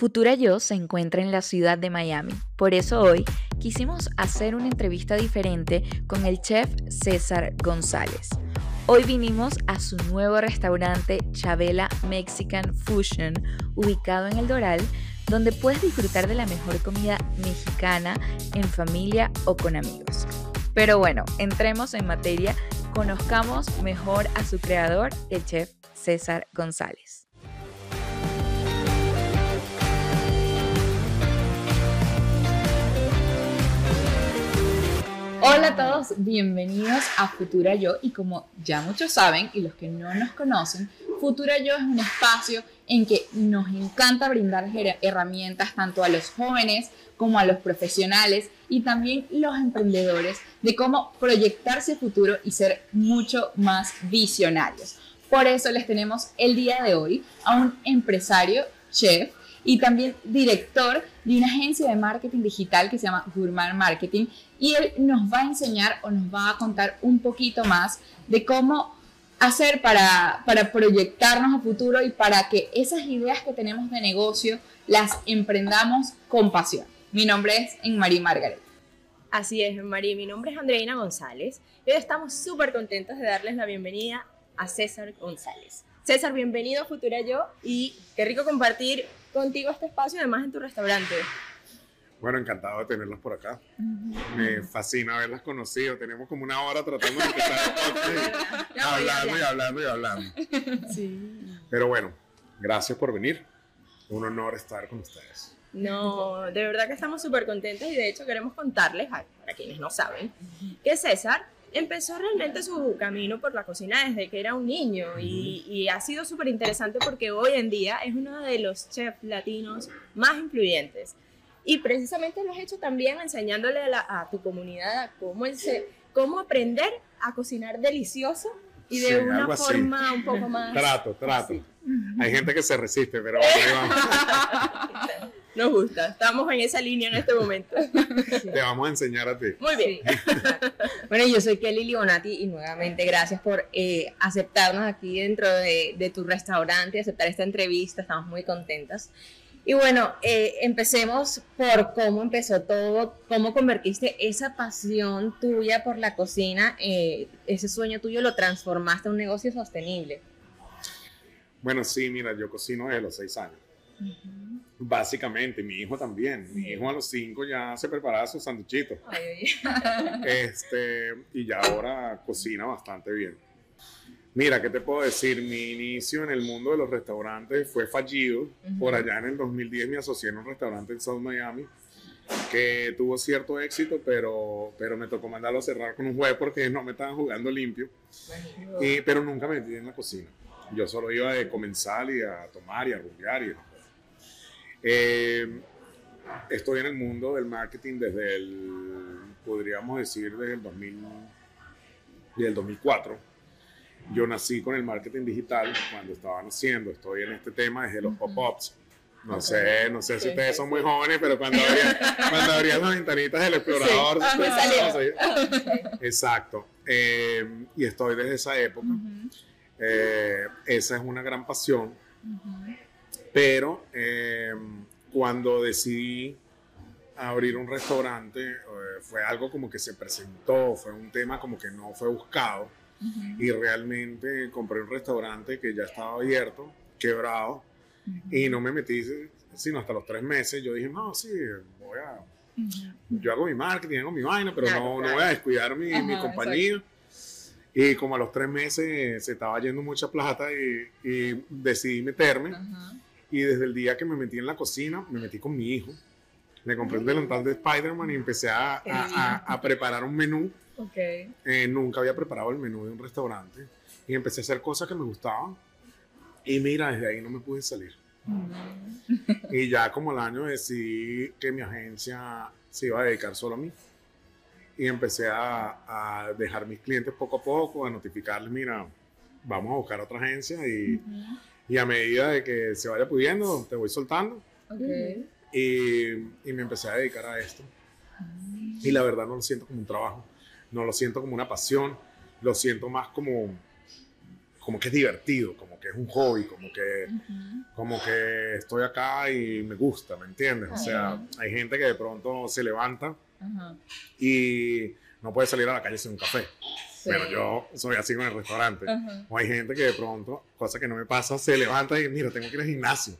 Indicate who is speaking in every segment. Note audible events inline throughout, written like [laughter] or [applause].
Speaker 1: Futura Yo se encuentra en la ciudad de Miami. Por eso hoy quisimos hacer una entrevista diferente con el chef César González. Hoy vinimos a su nuevo restaurante Chabela Mexican Fusion, ubicado en El Doral, donde puedes disfrutar de la mejor comida mexicana en familia o con amigos. Pero bueno, entremos en materia, conozcamos mejor a su creador, el chef César González. Hola a todos, bienvenidos a Futura Yo y como ya muchos saben y los que no nos conocen, Futura Yo es un espacio en que nos encanta brindar herramientas tanto a los jóvenes como a los profesionales y también los emprendedores de cómo proyectarse futuro y ser mucho más visionarios. Por eso les tenemos el día de hoy a un empresario, chef, y también director de una agencia de marketing digital que se llama Gourmand Marketing. Y él nos va a enseñar o nos va a contar un poquito más de cómo hacer para, para proyectarnos a futuro y para que esas ideas que tenemos de negocio las emprendamos con pasión. Mi nombre es Enmarí Margaret.
Speaker 2: Así es, María. Mi nombre es Andreina González. Y hoy estamos súper contentos de darles la bienvenida a César González. César, bienvenido a Futura Yo y qué rico compartir contigo este espacio, además en tu restaurante.
Speaker 3: Bueno, encantado de tenerlos por acá. Me fascina haberlas conocido. Tenemos como una hora tratando de empezar [laughs] hablando y hablando y hablando. Sí. Pero bueno, gracias por venir. Un honor estar con ustedes.
Speaker 2: No, de verdad que estamos súper contentos y de hecho queremos contarles, a, para quienes no saben, que César empezó realmente su camino por la cocina desde que era un niño y, ha sido súper interesante porque hoy en día es uno de los chefs latinos más influyentes. Y precisamente lo has hecho también enseñándole a, tu comunidad cómo, cómo aprender a cocinar delicioso y de una forma un poco más...
Speaker 3: Trato, trato. Hay gente que se resiste, pero [laughs]
Speaker 2: Nos gusta, estamos en esa línea en este momento.
Speaker 3: Te vamos a enseñar a ti.
Speaker 2: Muy bien.
Speaker 4: bueno, yo soy Kelly Leonati y nuevamente gracias por eh, aceptarnos aquí dentro de, tu restaurante, aceptar esta entrevista, estamos muy contentas. Y bueno, eh, empecemos por cómo empezó todo, cómo convertiste esa pasión tuya por la cocina, eh, ese sueño tuyo lo transformaste en un negocio sostenible.
Speaker 3: Bueno, sí, mira, yo cocino desde los seis años. Básicamente, mi hijo también. Mi hijo a los cinco ya se preparaba sus sanduchitos. este, y ya ahora cocina bastante bien. Mira, ¿qué te puedo decir? Mi inicio en el mundo de los restaurantes fue fallido. Por allá en el 2010 me asocié en un restaurante en South Miami que tuvo cierto éxito, pero, pero me tocó mandarlo a cerrar con un juez porque no me estaban jugando limpio. Y, pero nunca me metí en la cocina. Yo solo iba de comensal y a tomar y a rumbear y eh, estoy en el mundo del marketing desde el, podríamos decir, desde el, 2000, desde el 2004. Yo nací con el marketing digital cuando estaba naciendo. Estoy en este tema desde los pop-ups. No sé, no sé si ustedes son muy jóvenes, pero cuando abrían, las ventanitas del explorador. Exacto. Eh, y estoy desde esa época. Eh, esa es una gran pasión. Pero eh, cuando decidí abrir un restaurante, eh, fue algo como que se presentó, fue un tema como que no fue buscado. Y realmente compré un restaurante que ya estaba abierto, quebrado, y no me metí sino hasta los tres meses. Yo dije, no, sí, voy a. Yo hago mi marketing, hago mi vaina, pero no, no voy a descuidar mi, mi compañía. Y como a los tres meses se estaba yendo mucha plata y, y decidí meterme. Y desde el día que me metí en la cocina, me metí con mi hijo. Le compré un delantal de Spider-Man y empecé a, a, preparar un menú. Okay. Eh, nunca había preparado el menú de un restaurante. Y empecé a hacer cosas que me gustaban. Y mira, desde ahí no me pude salir. Mm. y ya como el año decidí que mi agencia se iba a dedicar solo a mí. Y empecé a, a dejar mis clientes poco a poco, a notificarles, mira, vamos a buscar otra agencia y y a medida de que se vaya pudiendo, te voy soltando. Y, y, me empecé a dedicar a esto. Y la verdad no lo siento como un trabajo, no lo siento como una pasión, lo siento más como, como que es divertido, como que es un hobby, como que, como que estoy acá y me gusta, ¿me entiendes? O sea, hay gente que de pronto se levanta y no puede salir a la calle sin un café. Pero yo soy así con el restaurante. O hay gente que de pronto, cosa que no me pasa, se levanta y mira, tengo que ir al gimnasio.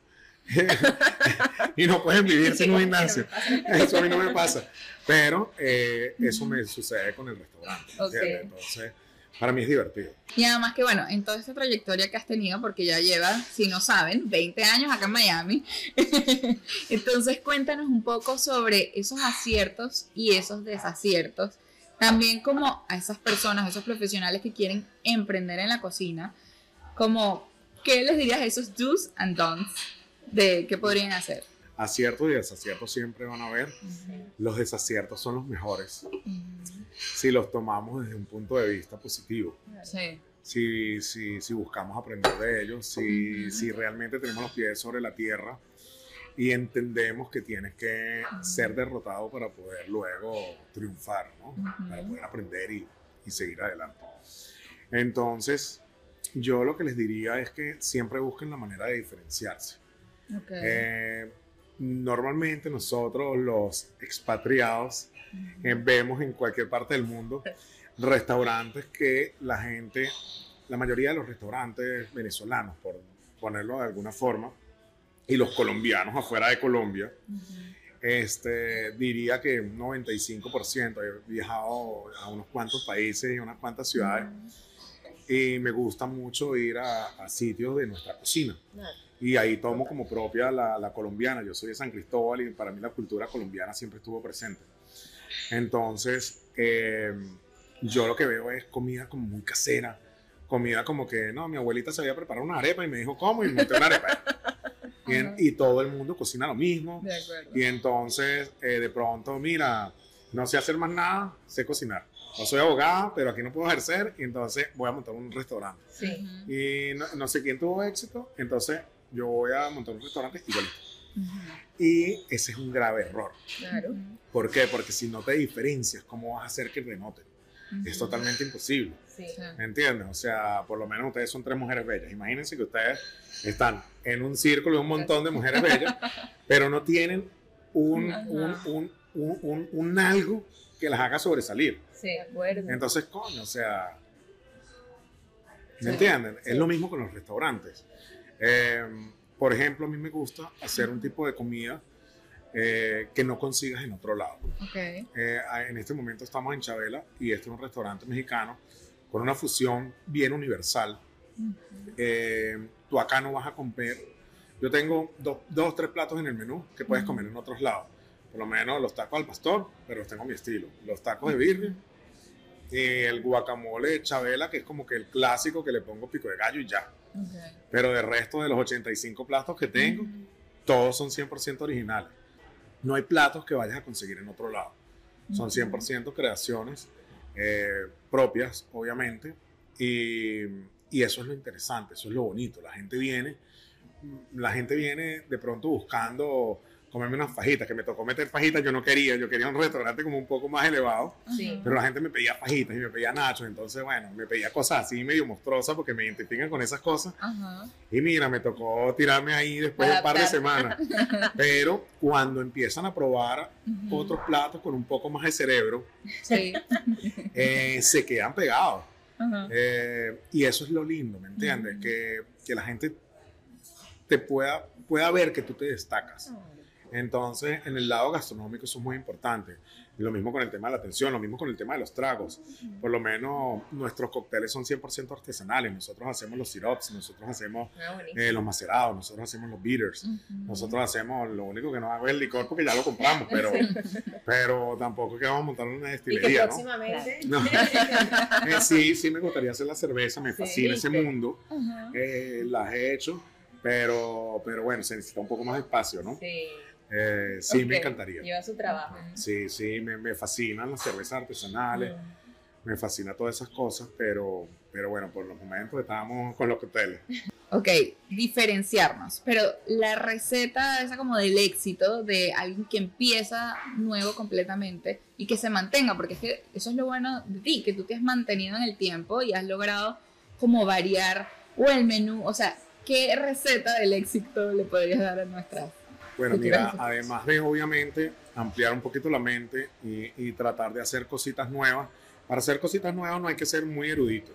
Speaker 3: [laughs] y no pueden vivir sin un gimnasio. Eso a mí no me pasa. Pero eh, eso me sucede con el restaurante. Entonces, para mí es divertido.
Speaker 1: Y además que bueno, en toda esta trayectoria que has tenido, porque ya llevas, si no saben, 20 años acá en Miami, [laughs] entonces cuéntanos un poco sobre esos aciertos y esos desaciertos. También como a esas personas, a esos profesionales que quieren emprender en la cocina, como, ¿qué les dirías a esos do's and don'ts de qué podrían hacer?
Speaker 3: Aciertos y desaciertos siempre van a haber. Los desaciertos son los mejores si los tomamos desde un punto de vista positivo. Sí. Si, si, si buscamos aprender de ellos, si, si realmente tenemos los pies sobre la tierra y entendemos que tienes que ser derrotado para poder luego triunfar, ¿no? Para poder aprender y, y seguir adelante. Entonces, yo lo que les diría es que siempre busquen la manera de diferenciarse. Okay. Eh, normalmente nosotros los expatriados eh, vemos en cualquier parte del mundo restaurantes que la gente, la mayoría de los restaurantes venezolanos, por ponerlo de alguna forma, y los colombianos afuera de Colombia, este, diría que un 95%. He viajado a unos cuantos países y unas cuantas ciudades y me gusta mucho ir a, sitios de nuestra cocina. Y ahí tomo como propia la, la, colombiana. Yo soy de San Cristóbal y para mí la cultura colombiana siempre estuvo presente. Entonces, eh, yo lo que veo es comida como muy casera, comida como que, no, mi abuelita se había preparado una arepa y me dijo, ¿cómo? Y me monté una arepa. Y, todo el mundo cocina lo mismo. y entonces, eh, de pronto, mira, no sé hacer más nada, sé cocinar. No soy abogada, pero aquí no puedo ejercer y entonces voy a montar un restaurante. Y no, sé quién tuvo éxito, entonces yo voy a montar un restaurante igualito. Y ese es un grave error. Claro. ¿Por qué? Porque si no te diferencias, ¿cómo vas a hacer que te noten? Es totalmente imposible. Sí. ¿Me entiendes? O sea, por lo menos ustedes son tres mujeres bellas. Imagínense que ustedes están en un círculo de un montón de mujeres bellas, [laughs] pero no tienen un, un, un, un, algo que las haga sobresalir.
Speaker 2: Sí, de acuerdo.
Speaker 3: Entonces, coño, o sea, ¿me entienden? Es lo mismo con los restaurantes. Eh, por ejemplo, a mí me gusta hacer un tipo de comida eh, que no consigas en otro lado. Okay. Eh, en este momento estamos en Chabela y este es un restaurante mexicano con una fusión bien universal. Eh, tú acá no vas a comer. Yo tengo dos, dos, tres platos en el menú que puedes comer en otros lados. Por lo menos los tacos al pastor, pero los tengo a mi estilo. Los tacos de birria y el guacamole de Chabela, que es como que el clásico que le pongo pico de gallo y ya. Pero del resto de los 85 platos que tengo, todos son 100% originales. No hay platos que vayas a conseguir en otro lado. Son 100% creaciones eh, propias, obviamente. Y, y eso es lo interesante, eso es lo bonito. La gente viene, la gente viene de pronto buscando comerme unas fajitas, que me tocó meter fajitas, yo no quería, yo quería un restaurante como un poco más elevado, pero la gente me pedía fajitas y me pedía nachos, entonces bueno, me pedía cosas así medio monstruosas porque me identifican con esas cosas. Y mira, me tocó tirarme ahí después de un par de semanas. [laughs] pero cuando empiezan a probar otros platos con un poco más de cerebro, eh, se quedan pegados. Eh, y eso es lo lindo, ¿me entiendes? que, que, la gente te pueda, pueda ver que tú te destacas. Entonces, en el lado gastronómico eso es muy importante. lo mismo con el tema de la atención, lo mismo con el tema de los tragos. Por lo menos nuestros cócteles son 100% artesanales. Nosotros hacemos los syrups, nosotros hacemos ah, eh, los macerados, nosotros hacemos los bitters. Nosotros hacemos, lo único que no hago es el licor porque ya lo compramos, pero, [laughs] pero tampoco es que vamos a montar una destilería. próximamente? ¿no? [laughs] Eh, sí, sí me gustaría hacer la cerveza, me fascina ese mundo. Eh, las he hecho, pero, pero bueno, se necesita un poco más de espacio, ¿no? Sí. Eh, sí, me encantaría.
Speaker 2: Lleva su trabajo.
Speaker 3: Sí, sí, me, me fascinan las cervezas artesanales, me fascina todas esas cosas, pero, pero bueno, por los momentos estamos con los cócteles. [laughs]
Speaker 1: Ok, diferenciarnos, pero la receta esa como del éxito de alguien que empieza nuevo completamente y que se mantenga, porque es que eso es lo bueno de ti, que tú te has mantenido en el tiempo y has logrado como variar o el menú, o sea, ¿qué receta del éxito le podrías dar a nuestras?
Speaker 3: Bueno, [laughs] mira, además de obviamente ampliar un poquito la mente y, y tratar de hacer cositas nuevas, para hacer cositas nuevas no hay que ser muy erudito.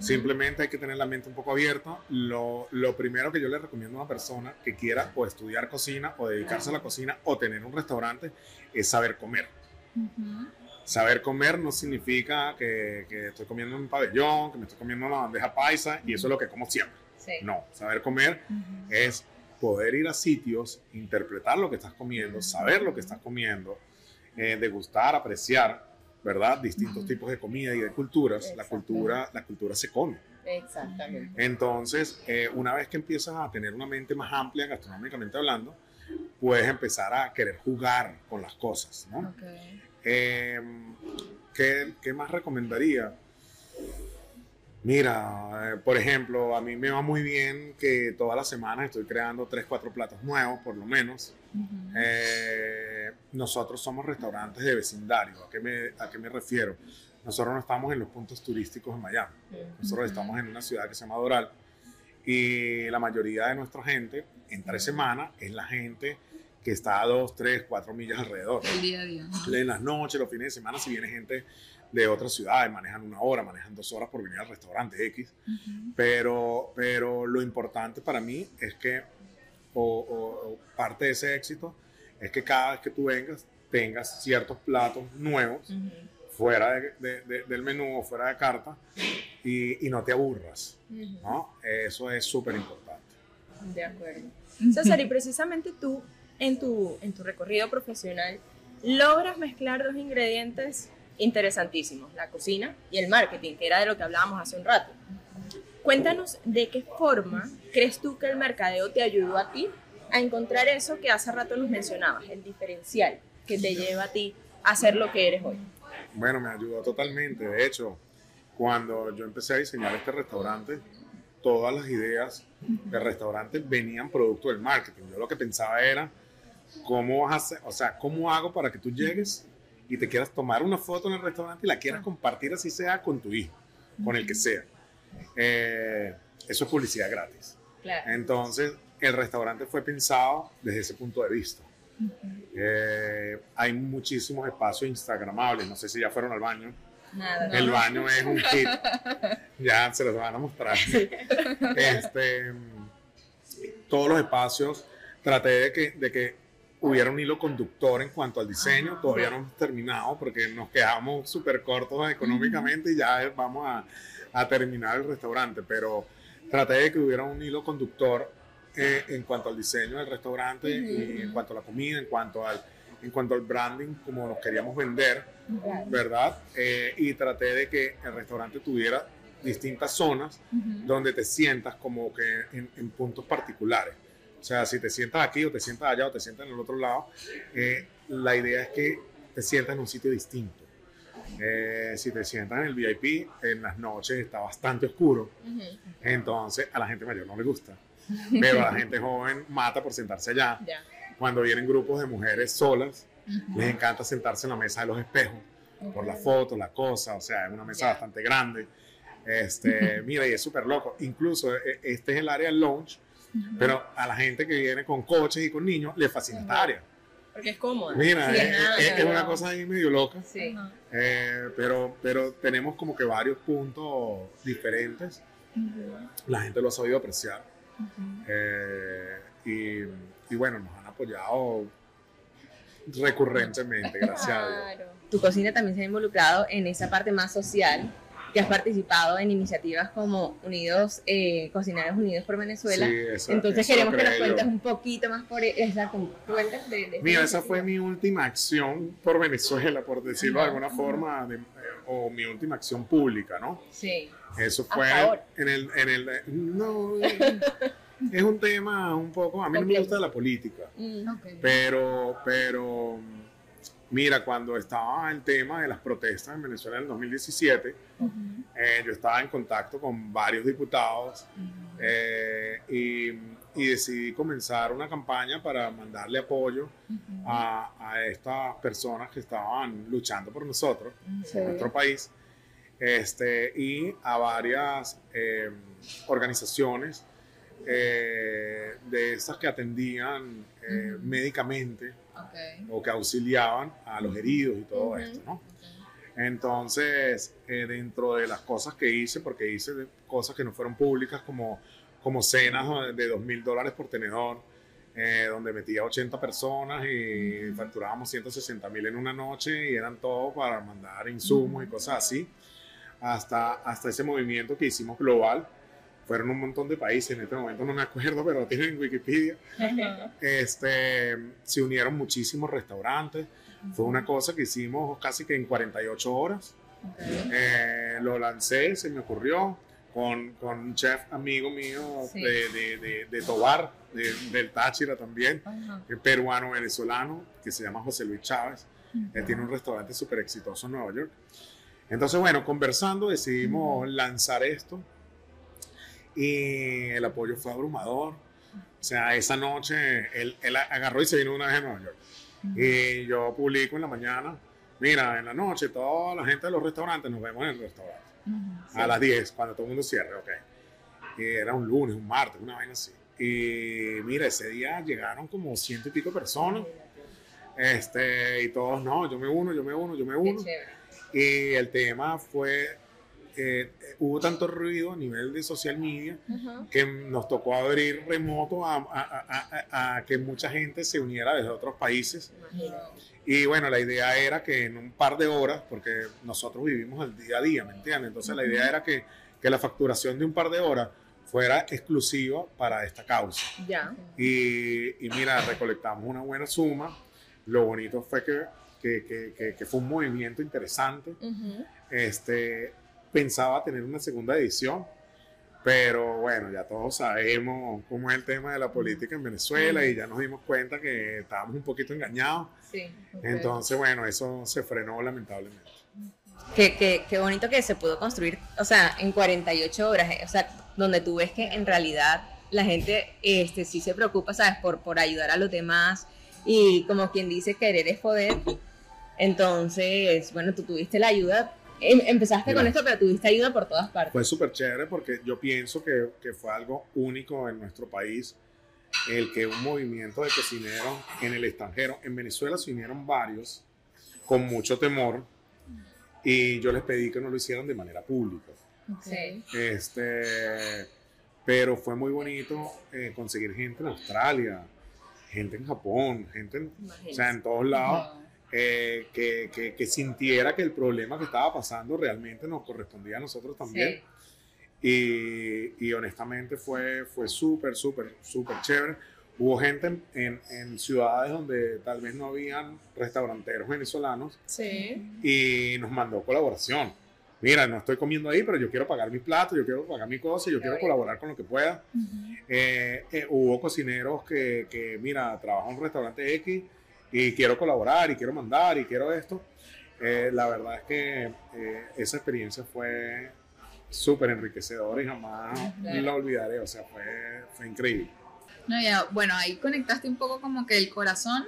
Speaker 3: Simplemente hay que tener la mente un poco abierta. Lo, lo primero que yo le recomiendo a una persona que quiera o estudiar cocina o dedicarse a la cocina o tener un restaurante es saber comer. Saber comer no significa que, que estoy comiendo en un pabellón, que me estoy comiendo una bandeja paisa y eso es lo que como siempre.
Speaker 4: Sí.
Speaker 3: No, saber comer es poder ir a sitios, interpretar lo que estás comiendo, saber lo que estás comiendo, eh, degustar, apreciar, ¿verdad? Distintos
Speaker 1: Ujú.
Speaker 3: tipos de comida y de culturas. La cultura, la cultura se come.
Speaker 4: Exactamente.
Speaker 3: Entonces, eh, una vez que empiezas a tener una mente más amplia gastronómicamente hablando, puedes empezar a querer jugar con las cosas, ¿no?
Speaker 1: Ok.
Speaker 3: Eh, ¿qué, qué más recomendaría? Mira, eh, por ejemplo, a mí me va muy bien que todas las semanas estoy creando 3, 4 platos nuevos, por lo menos. Eh, nosotros somos restaurantes de vecindario. ¿A qué, me, ¿A qué me refiero? Nosotros no estamos en los puntos turísticos de Miami. Nosotros estamos en una ciudad que se llama Doral. Y la mayoría de nuestra gente, en tres semanas, es la gente que está a 2, 3, 4 millas alrededor.
Speaker 1: El día a día.
Speaker 3: En las noches, los fines de semana, si viene gente de otras ciudades, manejan una hora, manejan dos horas por venir al restaurante X. Pero, pero lo importante para mí es que, o, o- o parte de ese éxito, es que cada vez que tú vengas, tengas ciertos platos nuevos fuera de- de- de- del menú o fuera de carta y, y no te aburras. ¿no? Eso es súper importante.
Speaker 4: De acuerdo.
Speaker 2: César, y precisamente tú, en tu, en tu recorrido profesional, logras mezclar dos ingredientes interesantísimos, la cocina y el marketing, que era de lo que hablábamos hace un rato. Cuéntanos de qué forma crees tú que el mercadeo te ayudó a ti a encontrar eso que hace rato nos mencionabas, el diferencial que te lleva a ti a ser lo que eres hoy.
Speaker 3: Bueno, me ayudó totalmente. De hecho, cuando yo empecé a diseñar este restaurante, todas las ideas del restaurante venían producto del marketing. Yo lo que pensaba era, ¿cómo vas a hacer? O sea, ¿cómo hago para que tú llegues y te quieras tomar una foto en el restaurante y la quieras compartir así sea con tu hijo, con el que sea? Eh, eso es publicidad gratis.
Speaker 4: Claro.
Speaker 3: Entonces, el restaurante fue pensado desde ese punto de vista. Eh, hay muchísimos espacios instagramables. No sé si ya fueron al baño.
Speaker 4: Nada.
Speaker 3: El baño es un hit. Ya se los van a mostrar. Este, todos los espacios, traté de que, de que hubiera un hilo conductor en cuanto al diseño. Todavía no hemos terminado porque nos quedamos súper cortos económicamente y ya vamos a, a terminar el restaurante. Pero traté de que hubiera un hilo conductor eh, en cuanto al diseño del restaurante y en cuanto a la comida, en cuanto al, en cuanto al branding, como nos queríamos vender. ¿verdad? Eh, y traté de que el restaurante tuviera distintas zonas donde te sientas como que en, en puntos particulares. O sea, si te sientas aquí o te sientas allá o te sientas en el otro lado, eh, la idea es que te sientas en un sitio distinto. Eh, si te sientas en el VIP, en las noches está bastante oscuro,
Speaker 4: Ujú.
Speaker 3: entonces a la gente mayor no le gusta. Pero a la gente joven mata por sentarse allá.
Speaker 4: Ya.
Speaker 3: Cuando vienen grupos de mujeres solas,
Speaker 1: Ujú.
Speaker 3: les encanta sentarse en la mesa de los espejos por la foto, la cosa, o sea, es una mesa
Speaker 4: Ya.
Speaker 3: bastante grande. Este, [laughs] mira, y es súper loco. Incluso eh, este es el área lounge, pero a la gente que viene con coches y con niños le fascina esta área.
Speaker 2: Porque es cómodo.
Speaker 3: Mira,
Speaker 4: Sí,
Speaker 3: es,
Speaker 4: nada,
Speaker 3: es- una cosa ahí medio loca,
Speaker 4: Sí.
Speaker 3: Eh, pero, pero tenemos como que varios puntos diferentes. La gente lo ha sabido apreciar. Eh, y, y bueno, nos han apoyado recurrentemente, gracias a Dios.
Speaker 4: Claro. Tu cocina también se ha involucrado en esa parte más social, que has participado en iniciativas como Unidos, eh, Cocineros Unidos por Venezuela.
Speaker 3: Sí, eso-
Speaker 4: Entonces
Speaker 3: eso
Speaker 4: queremos que nos
Speaker 3: yo.
Speaker 4: cuentes un poquito más por esa cuentas de, de
Speaker 3: Mira, esa fue mi última acción por Venezuela, por decirlo de alguna forma, de- o mi última acción pública, ¿no?
Speaker 4: Sí.
Speaker 3: Eso fue en el, en el, no, es un tema un poco, a mí no me gusta la política,
Speaker 4: Mm.
Speaker 3: Pero, pero, mira, cuando estaba el tema de las protestas en Venezuela en el 2017,
Speaker 1: Ujú.
Speaker 3: eh, yo estaba en contacto con varios diputados eh, y, y decidí comenzar una campaña para mandarle apoyo a, a estas personas que estaban luchando por nosotros, en nuestro país, este, y a varias eh, organizaciones de esas que atendían médicamente
Speaker 1: Ok.
Speaker 3: o que auxiliaban a los heridos y todo
Speaker 2: Ujú.
Speaker 3: esto, ¿no? Entonces, eh, dentro de las cosas que hice, porque hice cosas que no fueron públicas, como, como cenas de dos mil dólares por tenedor, eh, donde metía 80 personas y facturábamos 160 mil en una noche y eran todo para mandar insumos y cosas así, hasta, hasta ese movimiento que hicimos global. Fueron un montón de países, en este momento no me acuerdo, pero lo tienen en Wikipedia. [laughs] Este, se unieron muchísimos restaurantes. Fue una cosa que hicimos casi que en 48 horas.
Speaker 1: Ok.
Speaker 3: Eh, lo lancé, se me ocurrió con, con un chef amigo mío
Speaker 4: Sí.
Speaker 3: de, de, de- de Tobar, de- del Táchira también,
Speaker 1: Ajá.
Speaker 3: eh, peruano venezolano, que se llama José Luis Chávez. Él tiene un restaurante súper exitoso en Nueva York. Entonces, bueno, conversando decidimos lanzar esto y el apoyo fue abrumador. O sea, esa noche él, él agarró y se vino una vez a Nueva York. Y yo publico en la mañana, mira, en la noche toda la gente de los restaurantes nos vemos en el restaurante.
Speaker 1: Ujú.
Speaker 3: A las 10, cuando todo el mundo cierre, ok. Y era un lunes, un martes, una vaina así. Y mira, ese día llegaron como ciento y pico personas. Este, y todos, no, yo me uno, yo me uno, yo me uno. Y el tema fue, eh, hubo tanto ruido a nivel de social media que nos tocó abrir remoto a, a- a- a- a que mucha gente se uniera desde otros países. Y bueno, la idea era que en un par de horas, porque nosotros vivimos el día a día, ¿me entiendes? Entonces la idea era que, que la facturación de un par de horas fuera exclusiva para esta causa.
Speaker 2: Ya.
Speaker 3: Y, y mira, recolectamos una buena suma. Lo bonito fue que, que, que- fue un movimiento interesante. Este, pensaba tener una segunda edición, pero bueno, ya todos sabemos cómo es el tema de la política en Venezuela y ya nos dimos cuenta que estábamos un poquito engañados.
Speaker 4: Sí.
Speaker 1: Ok.
Speaker 3: Entonces, bueno, eso se frenó lamentablemente.
Speaker 4: Qué, qué, qué bonito que se pudo construir, o sea, en 48 horas, eh, o sea, donde tú ves que en realidad la gente este, sí se preocupa, ¿sabes? Por, por ayudar a los demás y como quien dice, querer es poder. Entonces, bueno, tú tuviste la ayuda, empezaste
Speaker 3: Mira.
Speaker 4: con esto, pero tuviste ayuda por todas partes.
Speaker 3: Fue súper chévere porque yo pienso que, que fue algo único en nuestro país el que un movimiento de cocineros en el extranjero, en Venezuela se unieron varios con mucho temor y yo les pedí que no lo hicieran de manera pública.
Speaker 4: Sí.
Speaker 3: Este, pero fue muy bonito eh, conseguir gente en Australia, gente en Japón, gente en, o sea, en todos lados. Eh, que, que- que sintiera que el problema que estaba pasando realmente nos correspondía a nosotros también. Y, y honestamente fue, fue súper, súper, súper chévere. Hubo gente en, en- en ciudades donde tal vez no habían restauranteros venezolanos
Speaker 2: Sí.
Speaker 3: y nos mandó colaboración. Mira, no estoy comiendo ahí, pero yo quiero pagar mi plato, yo quiero pagar mi cosa, yo quiero colaborar con lo que pueda.
Speaker 1: Ujú.
Speaker 3: Eh, eh, hubo cocineros que, que, mira, trabajo en un restaurante X y quiero colaborar y quiero mandar y quiero esto. Eh, la verdad es que eh, esa experiencia fue súper enriquecedora y jamás
Speaker 4: Claro.
Speaker 3: la olvidaré. O sea, fue, fue increíble.
Speaker 1: No, ya, bueno, ahí conectaste un poco como que el corazón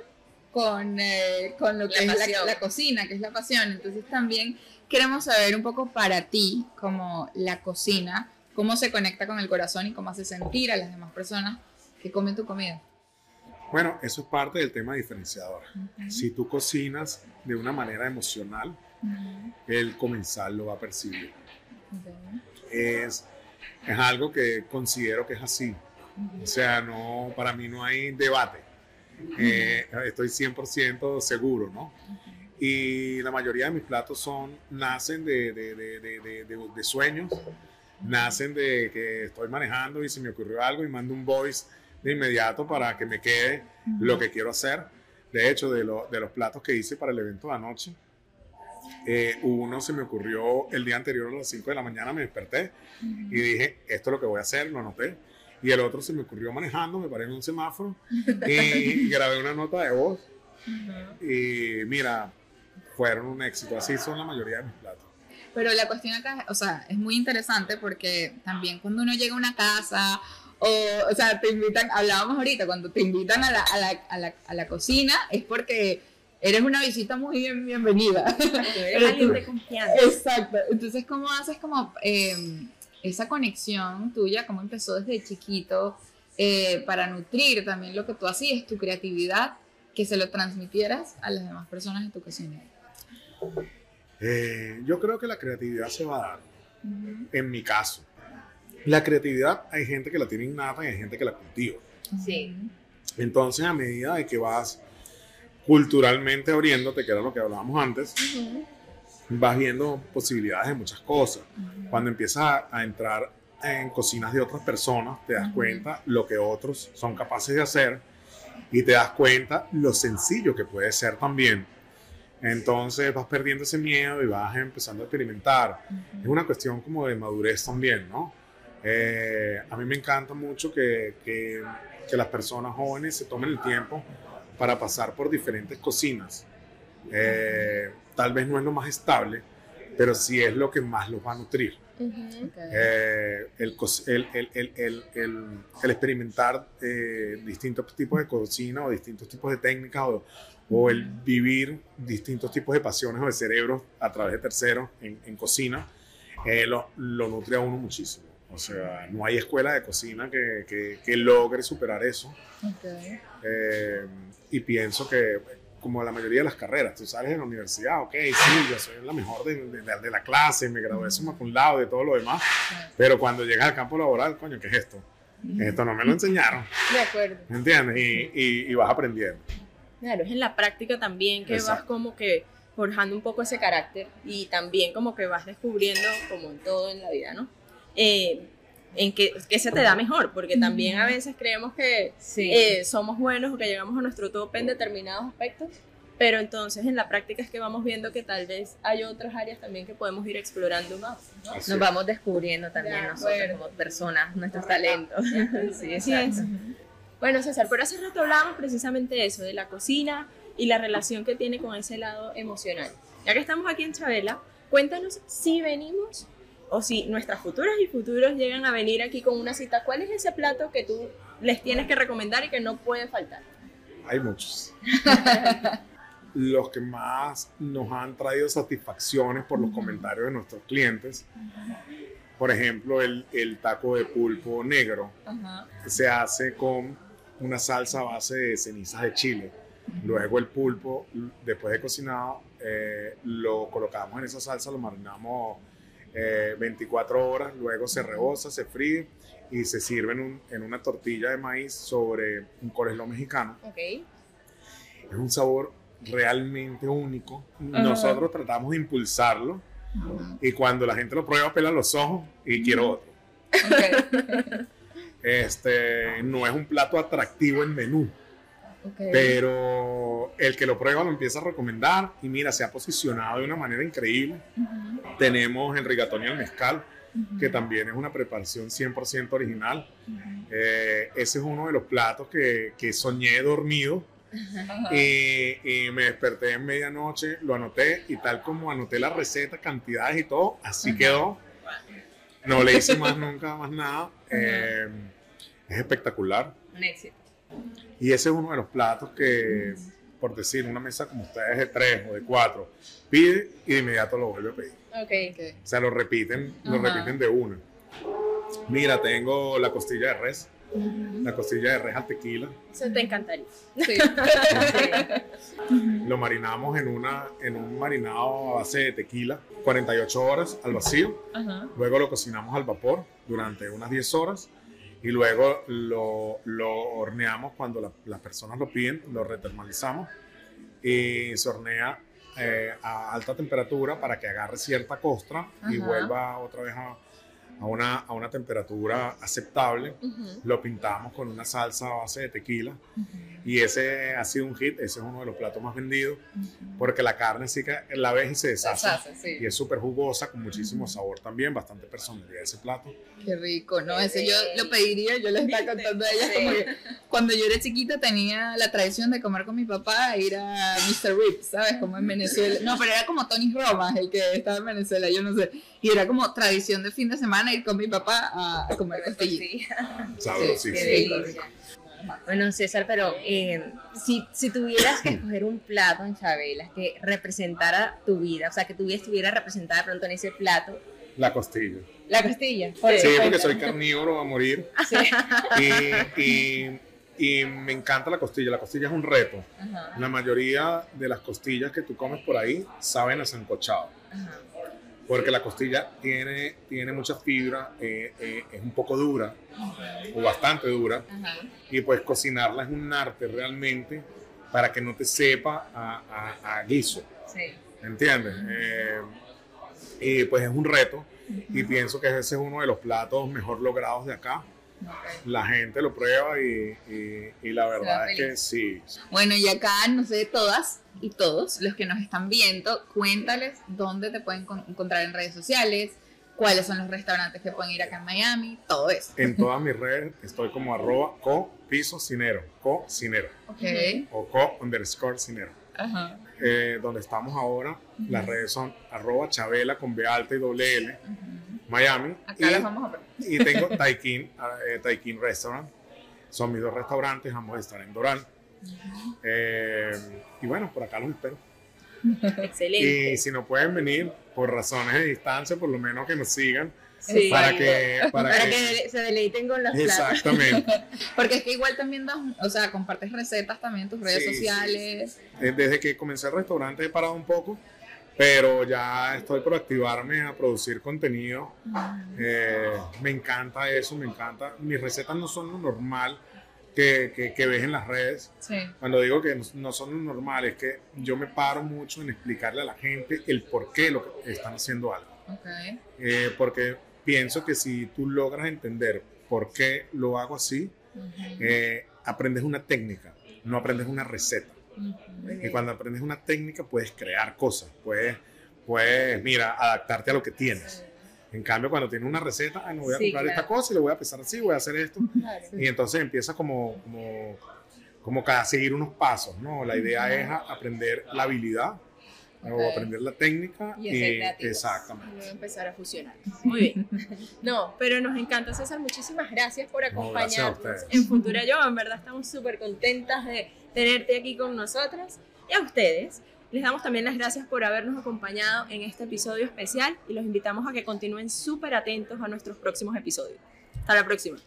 Speaker 1: con, eh, con lo que
Speaker 4: La
Speaker 1: es la, la cocina, que es la pasión. Entonces también queremos saber un poco para ti, como la cocina, cómo se conecta con el corazón y cómo hace sentir a las demás personas que comen tu comida.
Speaker 3: Bueno, eso es parte del tema diferenciador. Si tú cocinas de una manera emocional,
Speaker 1: Ujú.
Speaker 3: el comensal lo va a percibir. Es, es algo que considero que es así. O sea, no, para mí no hay debate. Eh, estoy 100% seguro, ¿no? Y la mayoría de mis platos son, nacen de, de- de- de sueños, nacen de que estoy manejando y se me ocurrió algo y mando un voice de inmediato para que me quede lo que quiero hacer. De hecho, de, lo- de los platos que hice para el evento de anoche, eh, uno se me ocurrió el día anterior a las 5 de la mañana, me desperté y dije, esto es lo que voy a hacer, lo anoté. Y el otro se me ocurrió manejando, me paré en un semáforo y [laughs] grabé una nota de voz. Y mira, fueron un éxito. Así son la mayoría de mis platos.
Speaker 1: Pero la cuestión acá, o sea, es muy interesante porque también cuando uno llega a una casa o, o sea, te invitan, hablábamos ahorita, cuando te invitan a la, a la, a la, a la cocina es porque eres una visita muy bien, bienvenida. [laughs]
Speaker 2: Eres alguien de confianza.
Speaker 1: Exacto. Entonces, ¿cómo haces como eh, esa conexión tuya, cómo empezó desde chiquito eh, para nutrir también lo que tú hacías, tu creatividad, que se lo transmitieras a las demás personas en tu cocina.
Speaker 3: Eh, yo creo que la creatividad se va a dar, en mi caso. La creatividad hay gente que la tiene innata y hay gente que la cultiva.
Speaker 4: Sí.
Speaker 3: Entonces, a medida de que vas culturalmente abriéndote, que era lo que hablábamos antes, vas viendo posibilidades de muchas cosas. Cuando empiezas a, a entrar en cocinas de otras personas, te das cuenta lo que otros son capaces de hacer y te das cuenta lo sencillo que puede ser también. Entonces vas perdiendo ese miedo y vas empezando a experimentar. Es una cuestión como de madurez también, ¿no? Eh, a mí me encanta mucho que, que, que las personas jóvenes se tomen el tiempo para pasar por diferentes cocinas. Eh, tal vez no es lo más estable, pero sí es lo que más los va a nutrir. Eh, el, el experimentar eh, distintos tipos de cocina o distintos tipos de técnicas o, o el vivir distintos tipos de pasiones o de cerebros a través de terceros en, en cocina, eh, lo, lo nutre a uno muchísimo. O sea, no hay escuela de cocina que, que, que logre superar eso. Eh, y pienso que, como la mayoría de las carreras, tú sales de la universidad, ok, sí, yo soy la mejor de, de, de- de la clase, me gradué summa cum laude, de todo lo demás, pero cuando llegas al campo laboral, coño, ¿qué es esto? Esto no me lo enseñaron,
Speaker 4: De acuerdo.
Speaker 3: ¿me entiendes? Y, y, y vas aprendiendo.
Speaker 2: Claro, es en la práctica también que vas como que forjando un poco ese carácter y también como que vas descubriendo, como en todo en la vida, ¿no? Eh, en qué, qué se te da mejor, porque también a veces creemos que
Speaker 4: Sí.
Speaker 2: eh, somos buenos o que llegamos a nuestro tope en determinados aspectos, pero entonces en la práctica es que vamos viendo que tal vez hay otras áreas también que podemos ir explorando más. ¿no?
Speaker 4: Nos vamos descubriendo también
Speaker 2: De
Speaker 4: nosotros como personas, nuestros talentos. [laughs] Sí,
Speaker 2: Así es. Bueno, César, pero hace rato hablábamos precisamente de eso, de la cocina y la relación que tiene con ese lado emocional. Ya que estamos aquí en Chabela, cuéntanos si venimos o si nuestras futuras y futuros llegan a venir aquí con una cita, ¿cuál es ese plato que tú les tienes que recomendar y que no puede faltar?
Speaker 3: Hay muchos. los que más nos han traído satisfacciones por los comentarios de nuestros clientes. Por ejemplo, el, el taco de pulpo negro se hace con una salsa a base de cenizas de chile. Luego el pulpo, después de cocinado, eh, lo colocamos en esa salsa, lo marinamos eh, 24 horas, luego se reboza, se fríe y se sirve en, un- en una tortilla de maíz sobre un coleslaw mexicano.
Speaker 2: Ok.
Speaker 3: Es un sabor realmente único. Nosotros tratamos de impulsarlo y cuando la gente lo prueba, pela los ojos y quiero otro. [laughs] Este no es un plato atractivo en menú, pero el que lo prueba lo empieza a recomendar y mira, se ha posicionado de una manera increíble. Tenemos el rigatón y el mezcal, que también es una preparación 100% original. Eh, ese es uno de los platos que, que soñé dormido y, y me desperté en medianoche, lo anoté y tal como anoté la receta, cantidades y todo, así quedó. No le hice más [laughs] nunca más nada. Eh, es espectacular.
Speaker 4: Un éxito.
Speaker 3: Y ese es uno de los platos que, por decir, una mesa como ustedes de tres o de cuatro, pide y de inmediato lo vuelve a pedir.
Speaker 2: Ok.
Speaker 3: O sea, lo repiten, lo
Speaker 1: Ajá.
Speaker 3: repiten de una. Mira, tengo la costilla de res, la costilla de res al tequila.
Speaker 2: Eso te encantaría.
Speaker 1: Sí. [laughs]
Speaker 3: Lo marinamos en, una, en un marinado a base de tequila, 48 horas al vacío. Luego lo cocinamos al vapor durante unas 10 horas y luego lo, lo horneamos cuando la- las personas lo piden, lo retermalizamos y se hornea eh, a alta temperatura para que agarre cierta costra y vuelva otra vez a, a una, a una temperatura aceptable.
Speaker 2: Ujú.
Speaker 3: Lo pintamos con una salsa a base de tequila y ese ha sido un hit, ese es uno de los platos más vendidos porque la carne sí que la ves y se deshace.
Speaker 1: Deshace, sí.
Speaker 3: Y es súper jugosa, con muchísimo sabor también, bastante personalidad ese plato.
Speaker 1: Qué rico, ¿no? Ese yo lo pediría, yo les estaba contando a ellas
Speaker 4: Sí.
Speaker 1: como que cuando yo era chiquita tenía la tradición de comer con mi papá e ir a Mr. Rip, ¿sabes? Como en Venezuela. No, pero era como Tony Romas, el que estaba en Venezuela, yo no sé. Y era como tradición de fin de semana ir con mi papá a, a comer costillitas. Sí,
Speaker 4: delicia. Bueno, César, pero eh, si, si tuvieras que escoger un plato en Chabela que representara tu vida, o sea, que tu vida estuviera representada pronto en ese plato,
Speaker 3: La costilla.
Speaker 4: La costilla.
Speaker 3: Sí,
Speaker 4: Por-
Speaker 3: porque soy carnívoro a morir.
Speaker 4: Sí.
Speaker 3: Y, y- y me encanta la costilla. La costilla es un reto.
Speaker 4: Ajá,
Speaker 3: La mayoría de las costillas que tú comes por ahí saben a sancochado.
Speaker 4: ajá.
Speaker 3: Porque la costilla tiene, tiene mucha fibra, eh, eh, es un poco dura, o bastante dura.
Speaker 4: Ajá.
Speaker 3: Y pues cocinarla es un arte realmente para que no te sepa a, a- a guiso.
Speaker 4: Sí.
Speaker 3: ¿Entiendes? Eh, y pues es un reto. Y pienso que ese es uno de los platos mejor logrados de acá. La gente lo prueba y, y- y la verdad es que sí.
Speaker 1: Bueno, y acá, no sé, todas y todos los que nos están viendo, cuéntales dónde te pueden con- encontrar en redes sociales, cuáles son los restaurantes que pueden ir acá en Miami, todo eso.
Speaker 3: En [laughs] todas mis redes estoy como arroba co piso cinero, co cinero
Speaker 1: Ok.
Speaker 3: o co underscore cinero.
Speaker 1: Ajá.
Speaker 3: Eh, donde estamos ahora, las redes son arroba chabela con B alta y doble L, Miami.
Speaker 1: Acá
Speaker 3: y,
Speaker 1: las vamos a poner.
Speaker 3: y tengo Taikin, [laughs] eh, Taikin Restaurant. Son mis dos restaurantes, ambos están en Doral. Eh, y bueno, por acá los espero. [laughs]
Speaker 2: Excelente.
Speaker 3: Y si no pueden venir por razones de distancia, por lo menos que nos sigan
Speaker 4: Sí.
Speaker 3: para que para,
Speaker 4: Para
Speaker 3: que,
Speaker 4: que [laughs] se deleiten con los platos.
Speaker 3: exactamente
Speaker 1: Porque es que igual también das, o sea, compartes recetas también en tus redes
Speaker 3: Sí, sí,
Speaker 1: sociales.
Speaker 3: Eh, desde que comencé el restaurante he parado un poco pero ya estoy por activarme a producir contenido Eh, me encanta eso me encanta mis recetas no son lo normal que, que, que ves en las redes
Speaker 1: Sí.
Speaker 3: cuando digo que no, son lo normal es que yo me paro mucho en explicarle a la gente el por qué lo que están haciendo algo. Eh, porque pienso que si tú logras entender por qué lo hago así, eh, aprendes una técnica, no aprendes una receta. Y cuando aprendes una técnica puedes crear cosas, puedes, puedes, mira, adaptarte a lo que tienes. En cambio, cuando tienes una receta, "Ay, no voy a
Speaker 4: Sí,
Speaker 3: comprar
Speaker 4: claro.
Speaker 3: esta cosa y le voy a pesar así, voy a hacer esto. Y entonces empieza como, como, como que a seguir unos pasos, ¿no? La idea es a- aprender la habilidad
Speaker 1: Ok.
Speaker 3: o aprender la técnica.
Speaker 4: Y creativos.
Speaker 3: exactamente.
Speaker 2: Y luego empezar a fusionar. Muy bien. No, pero nos encanta, César. Muchísimas gracias por
Speaker 3: No, gracias
Speaker 2: acompañarnos en Futura Yo. En verdad estamos súper contentas de tenerte aquí con nosotras. Y a ustedes, les damos también las gracias por habernos acompañado en este episodio especial y los invitamos a que continúen súper atentos a nuestros próximos episodios. Hasta la próxima.